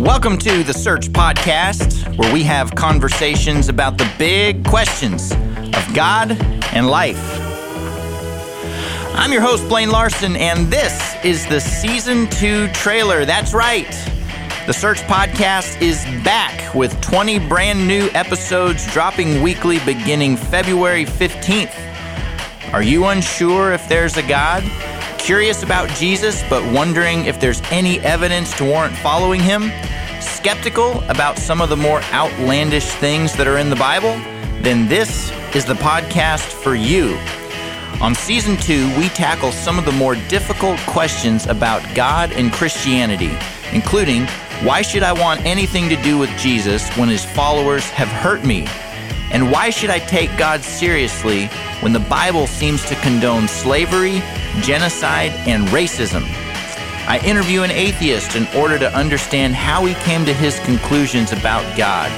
Welcome to the Search Podcast, where we have conversations about the big questions of God and life. I'm your host, Blaine Larson, and this is the season two trailer. That's right. The Search Podcast is back with 20 brand new episodes dropping weekly beginning February 15th. Are you unsure if there's a God? Curious about Jesus, but wondering if there's any evidence to warrant following him? Skeptical about some of the more outlandish things that are in the Bible? Then this is the podcast for you. On season two, we tackle some of the more difficult questions about God and Christianity, including why should I want anything to do with Jesus when his followers have hurt me? And why should I take God seriously when the Bible seems to condone slavery, genocide, and racism? I interview an atheist in order to understand how he came to his conclusions about God.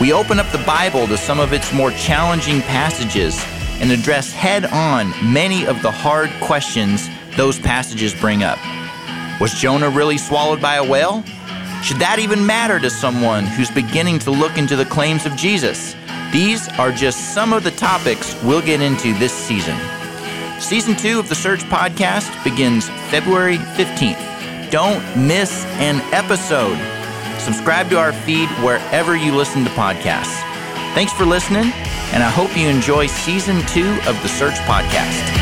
We open up the Bible to some of its more challenging passages and address head on many of the hard questions those passages bring up. Was Jonah really swallowed by a whale? Should that even matter to someone who's beginning to look into the claims of Jesus? These are just some of the topics we'll get into this season. Season two of the Search Podcast begins February 15th. Don't miss an episode. Subscribe to our feed wherever you listen to podcasts. Thanks for listening, and I hope you enjoy season two of the Search Podcast.